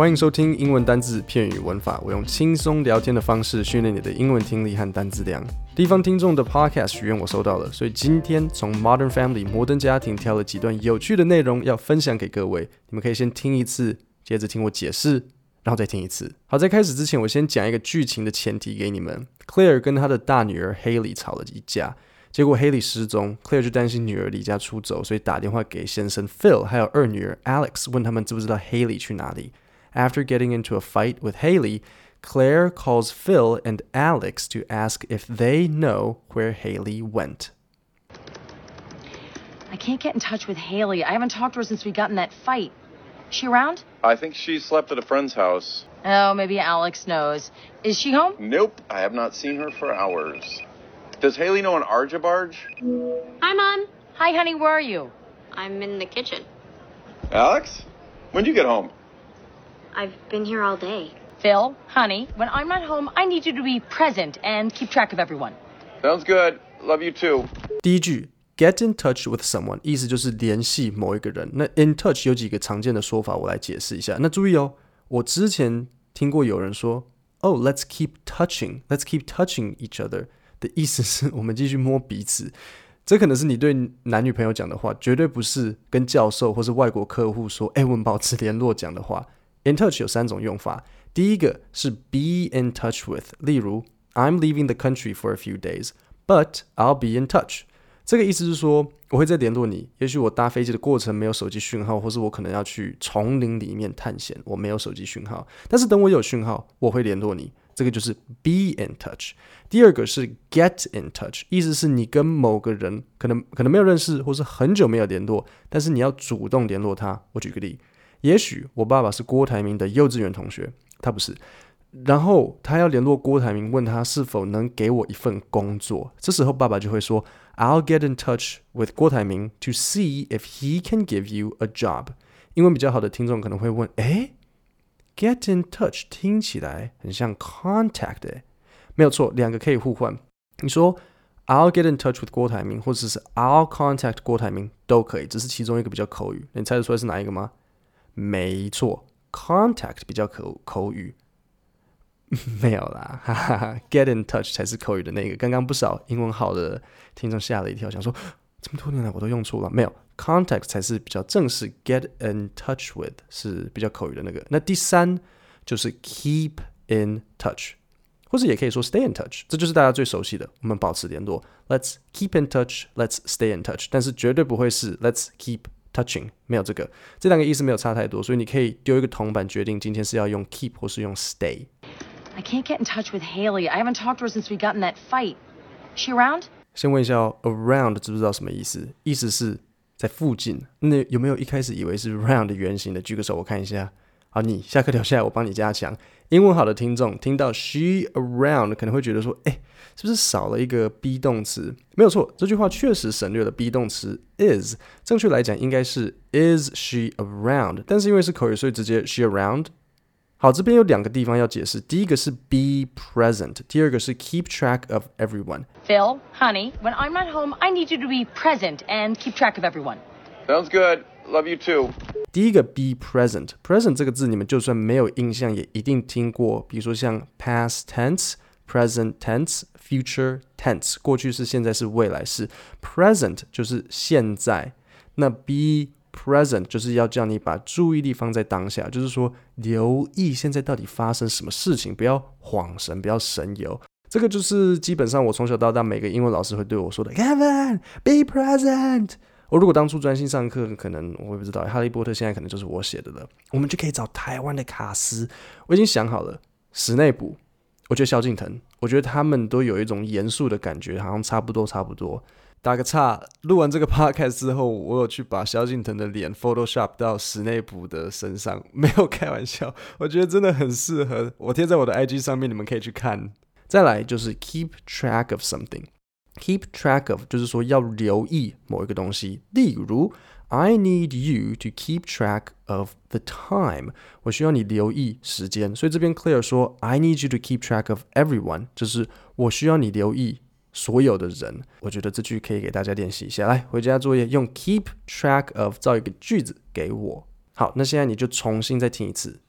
欢迎收听英文单字、片语、文法。我用轻松聊天的方式训练你的英文听力和单字量。地方听众的 Podcast 许愿我收到了，所以今天从 Modern Family 摩登家庭挑了几段有趣的内容要分享给各位。你们可以先听一次，接着听我解释，然后再听一次。好，在开始之前，我先讲一个剧情的前提给你们。Claire 跟她的大女儿 Haley 吵了一架。结果 Haley 失踪，Claire 就担心女儿离家出走，所以打电话给先生 Phil，还有二女儿 Alex，问他们知不知道 Haley 去哪里。After getting into a fight with Haley, Claire calls Phil and Alex to ask if they know where Haley went. I can't get in touch with Haley. I haven't talked to her since we got in that fight. Is she around? I think she slept at a friend's house. Oh, maybe Alex knows. Is she home? Nope, I have not seen her for hours. Does Haley know an Arja barge? Hi, Mom. Hi, honey, where are you? I'm in the kitchen. Alex? When'd you get home? I've been here all day. Phil, honey, when I'm not home, I need you to be present and keep track of everyone. Sounds good. Love you too. 第一句，get in touch with someone，意思就是联系某一个人。那 in touch 有几个常见的说法，我来解释一下。那注意哦，我之前听过有人说，Oh, let's keep touching, let's keep touching each other。的意思是我们继续摸彼此，这可能是你对男女朋友讲的话，绝对不是跟教授或是外国客户说“哎，我们保持联络”讲的话。In touch 有三种用法，第一个是 be in touch with，例如 I'm leaving the country for a few days, but I'll be in touch。这个意思是说我会再联络你，也许我搭飞机的过程没有手机讯号，或是我可能要去丛林里面探险，我没有手机讯号，但是等我有讯号，我会联络你。这个就是 be in touch。第二个是 get in touch，意思是你跟某个人可能可能没有认识，或是很久没有联络，但是你要主动联络他。我举个例，也许我爸爸是郭台铭的幼稚园同学，他不是，然后他要联络郭台铭，问他是否能给我一份工作。这时候爸爸就会说，I'll get in touch with 郭台铭 to see if he can give you a job。英文比较好的听众可能会问，诶？Get in touch 听起来很像 contact 诶，没有错，两个可以互换。你说 I'll get in touch with 郭台铭，或者是 I'll contact 郭台铭都可以，只是其中一个比较口语。你猜得出来是哪一个吗？没错，contact 比较口口语。没有啦，哈哈哈，get in touch 才是口语的那个。刚刚不少英文好的听众吓了一跳，想说这么多年来我都用错了，没有。Contact 才是比较正式，get in touch with 是比较口语的那个。那第三就是 keep in touch，或者也可以说 stay in touch，这就是大家最熟悉的，我们保持联络。Let's keep in touch，Let's stay in touch，但是绝对不会是 Let's keep touching，没有这个，这两个意思没有差太多，所以你可以丢一个铜板决定今天是要用 keep 或是用 stay。I can't get in touch with Haley. I haven't talked to her since we got in that fight. She around? 先问一下哦，around 知不知道什么意思？意思是。在附近，那有没有一开始以为是 round 的圆形的？举个手，我看一下。好，你下课留下来，我帮你加强。英文好的听众听到 she around 可能会觉得说，哎，是不是少了一个 be 动词？没有错，这句话确实省略了 be 动词 is。正确来讲应该是 is she around，但是因为是口语，所以直接 she around。好，这边有两个地方要解释。第一个是 be present，第二个是 keep track of everyone。Phil, honey, when I'm not home, I need you to be present and keep track of everyone. Sounds good. Love you too. 第一个 be present，present 这个字你们就算没有印象，也一定听过。比如说像 past tense、present tense、future tense，过去式、现在式、未来式。present 就是现在，那 be Present 就是要叫你把注意力放在当下，就是说留意现在到底发生什么事情，不要恍神，不要神游。这个就是基本上我从小到大每个英文老师会对我说的：Kevin, be present。我如果当初专心上课，可能我也不知道《哈利波特》现在可能就是我写的了。我们就可以找台湾的卡司，我已经想好了。史内卜，我觉得萧敬腾，我觉得他们都有一种严肃的感觉，好像差不多，差不多。打个岔，录完这个 podcast 之后，我有去把萧敬腾的脸 Photoshop 到史内卜的身上，没有开玩笑，我觉得真的很适合。我贴在我的 IG 上面，你们可以去看。再来就是 keep track of something something，keep track of 就是说要留意某一个东西。例如，I need you to keep track of the time，我需要你留意时间。所以这边 Claire 说，I need you to keep track of everyone，就是我需要你留意。所有的人，我觉得这句可以给大家练习一下。来，回家作业用 keep track of 造一个句子给我。好，那现在你就重新再听一次。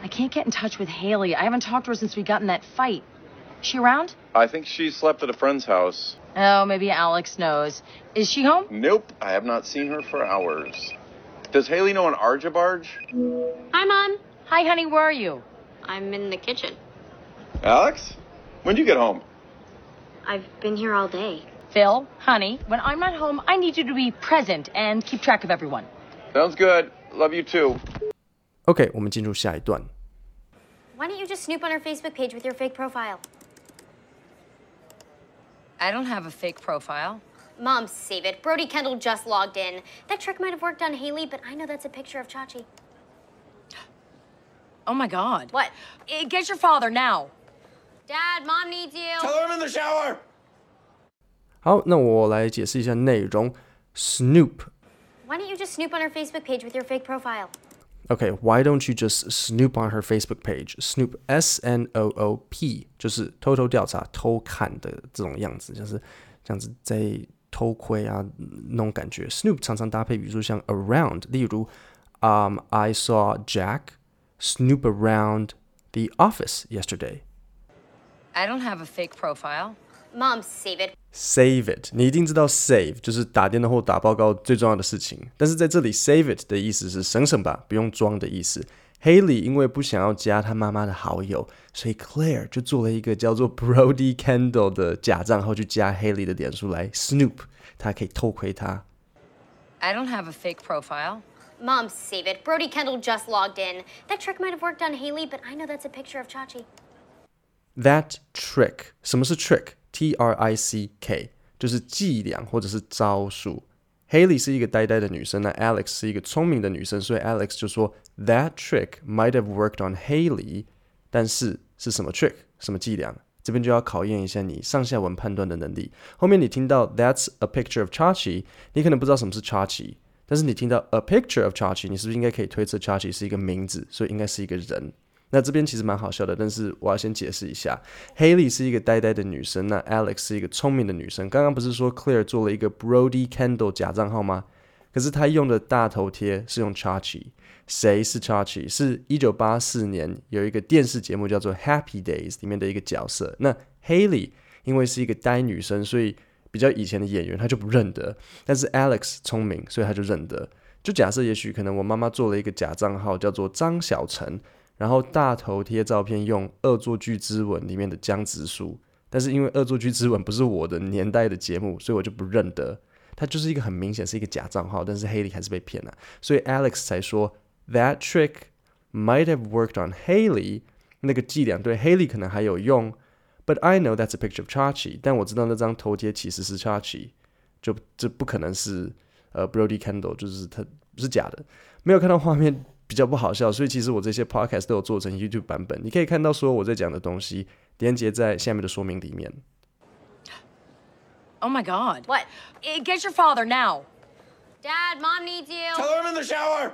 I can't get in touch with Haley. I haven't talked to her since we got in that fight. She around? I think she slept at a friend's house. Oh, maybe Alex knows. Is she home? Nope, I have not seen her for hours. Does Haley know an Arjabarge? Hi, Mom. Hi, honey, where are you? I'm in the kitchen. Alex? When'd you get home? I've been here all day. Phil, honey, when I'm not home, I need you to be present and keep track of everyone. Sounds good. Love you too. OK，我们进入下一段。 Why don't you just snoop on her Facebook page with your fake profile? I don't have a fake profile. Mom, save it. Brody Kendall just logged in. That trick might have worked on Haley, but I know that's a picture of Chachi. Oh my god. What? Eh, Get your father now. Dad, Mom needs you. her I'm in the shower. 好，那我来解释一下内容。Snoop Why don't you just snoop on her Facebook page with your fake profile? OK, why don't you just snoop on her Facebook page? Snoop S N O O P 就是偷偷调查、偷看的这种样子，像是这样子在偷窥啊那种感觉。Snoop 常常搭配，比如说像 around，例如，um, I saw Jack snoop around the office yesterday. I don't have a fake profile. Mom, save it. Save it，你一定知道 save 就是打电脑或打报告最重要的事情。但是在这里，save it 的意思是省省吧，不用装的意思。Haley 因为不想要加他妈妈的好友，所以 Claire 就做了一个叫做 Brody Kendall 的假账号去加 Haley 的脸书来 snoop，他可以偷窥他。 I don't have a fake profile. Mom, save it. Brody Kendall just logged in. That trick might have worked on Haley, but I know that's a picture of Chachi. That trick，什么是 T R I C K 就是伎俩或者是招数。Haley 是一个呆呆的女生，那 Alex 是一个聪明的女生，所以 Alex 就说 That trick might have worked on Haley，但是是什么 trick？什么伎俩？这边就要考验一下你上下文判断的能力。后面你听到 That's a picture of Chachi，你可能不知道什么是 Chachi，但是你听到 a picture of Chachi，你是不是应该可以推测 Chachi 是一个名字，所以应该是一个人？那这边其实蛮好笑的，但是我要先解释一下，Haley 是一个呆呆的女生，那 Alex 是一个聪明的女生。刚刚不是说 Clear 做了一个 Brody Kendall 假账号吗？可是她用的大头贴是用 Chachi。谁是 Chachi？是一九八四年有一个电视节目叫做 Happy Days 里面的一个角色。那 Haley 因为是一个呆女生，所以比较以前的演员她就不认得。但是 Alex 聪明，所以她就认得。就假设也许可能我妈妈做了一个假账号叫做张小晨。然后大头贴照片用《恶作剧之吻》里面的江直树，但是因为《恶作剧之吻》不是我的年代的节目，所以我就不认得。他就是一个很明显是一个假账号，但是 Haley 还是被骗了，所以 Alex 才说 That trick might have worked on Haley。那个伎俩对 Haley 可能还有用，But I know that's a picture of Chachi。但我知道那张头贴其实是 Chachi，就这不可能是呃 Brody Kendall，就是他是假的，没有看到画面。比较不好笑，所以其实我这些 podcast 都有做成 YouTube 版本，你可以看到所有我在讲的东西，连接在下面的说明里面。Oh my god. What? Eh, Get your father now. Dad, Mom needs you. her I'm in the shower.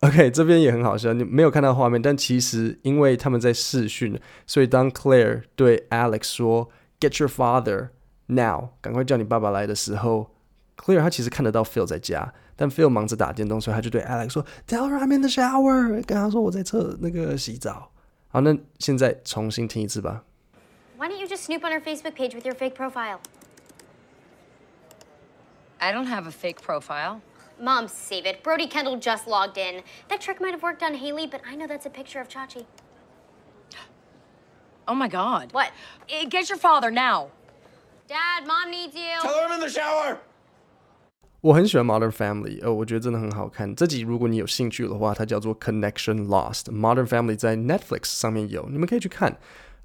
OK，这边也很好笑，你没有看到画面，但其实因为他们在试训，所以当 Claire 对 Alex 说 “Get your father now”，赶快叫你爸爸来的时候，Claire 他其实看得到 Phil 在家。但 Phil 忙着打电动，所以他就对 Alex 说：“Tell her I'm in the shower。”跟他说我在厕那个洗澡。好，那现在重新听一次吧。 Why don't you just snoop on her Facebook page with your fake profile? I don't have a fake profile. Mom, save it. Brody Kendall just logged in. That trick might have worked on Haley, but I know that's a picture of Chachi. Oh my god. What? Eh, Get your father now. Dad, Mom needs you. her I'm in the shower. 我很喜欢 Modern Family，呃，我觉得真的很好看。这集如果你有兴趣的话，它叫做 Connection Lost。Modern Family 在 Netflix 上面有，你们可以去看。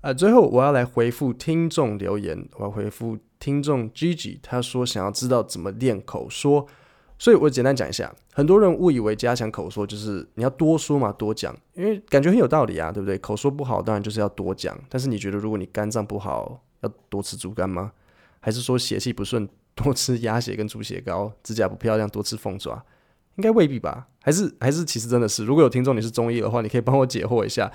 呃，最后我要来回复听众留言，我要回复听众 Gigi，他说想要知道怎么练口说，所以我简单讲一下。很多人误以为加强口说就是你要多说嘛，多讲，因为感觉很有道理啊，对不对？口说不好，当然就是要多讲。但是你觉得，如果你肝脏不好，要多吃猪肝吗？还是说血气不顺？多吃鸭血跟猪血糕，指甲不漂亮，多吃凤爪，应该未必吧？还是还是其实真的是？如果有听众你是中医的话，你可以帮我解惑一下。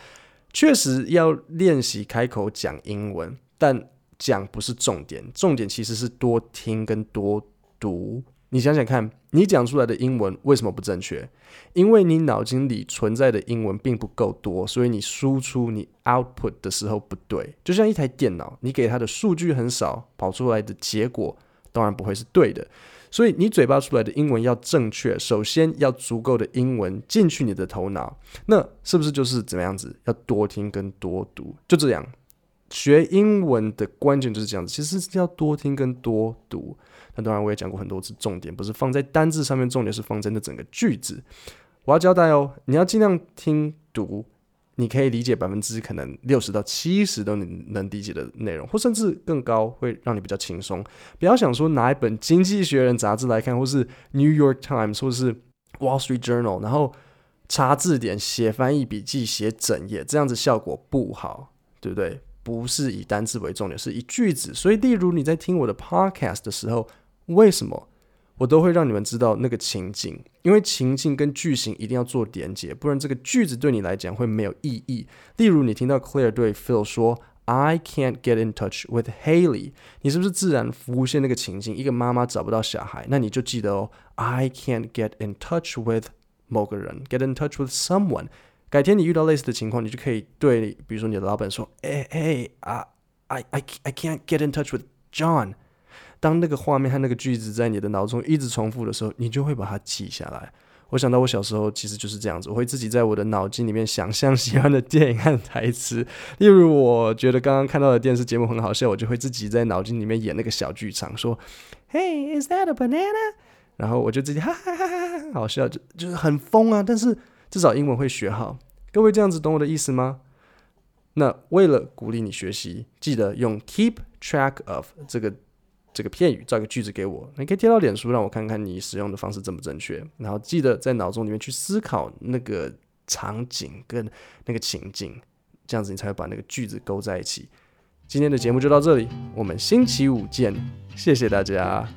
确实要练习开口讲英文，但讲不是重点，重点其实是多听跟多读。你想想看，你讲出来的英文为什么不正确？因为你脑筋里存在的英文并不够多，所以你输出你 output 的时候不对。就像一台电脑，你给它的数据很少，跑出来的结果当然不会是对的。所以你嘴巴出来的英文要正确，首先要足够的英文进去你的头脑。那是不是就是怎么样子？要多听跟多读，就这样。学英文的关键就是这样子，其实是要多听跟多读。那当然我也讲过很多次，重点不是放在单字上面，重点是放在那整个句子。我要交代哦，你要尽量听读，你可以理解百分之可能六十到七十都能能理解的内容，或甚至更高，会让你比较轻松。不要想说拿一本《经济学人》杂志来看，或是《New York Times》或是《Wall Street Journal》，然后查字典、写翻译笔记、写整页，这样子效果不好，对不对？不是以单字为重点，是以句子。所以，例如你在听我的 podcast 的时候，为什么我都会让你们知道那个情境？因为情境跟句型一定要做连接，不然这个句子对你来讲会没有意义。例如，你听到 Claire 对 Phil 说 “I can't get in touch with Haley”，你是不是自然浮现那个情境？一个妈妈找不到小孩，那你就记得哦，“I can't get in touch with” 某个人，“get in touch with someone”。改天你遇到类似的情况，你就可以对，比如说你的老板说：“哎哎啊，I I I can't get in touch with John。”当那个画面和那个句子在你的脑中一直重复的时候，你就会把它记下来。我想到我小时候其实就是这样子，我会自己在我的脑筋里面想象喜欢的电影和台词。例如，我觉得刚刚看到的电视节目很好笑，我就会自己在脑筋里面演那个小剧场，说：“Hey, is that a banana？” 然后我就自己哈哈哈哈，好笑，就就是很疯啊，但是。至少英文会学好，各位这样子懂我的意思吗？那为了鼓励你学习，记得用 keep track of 这个这个片语造个句子给我，你可以贴到脸书让我看看你使用的方式正不正确。然后记得在脑中里面去思考那个场景跟那个情境，这样子你才会把那个句子勾在一起。今天的节目就到这里，我们星期五见，谢谢大家。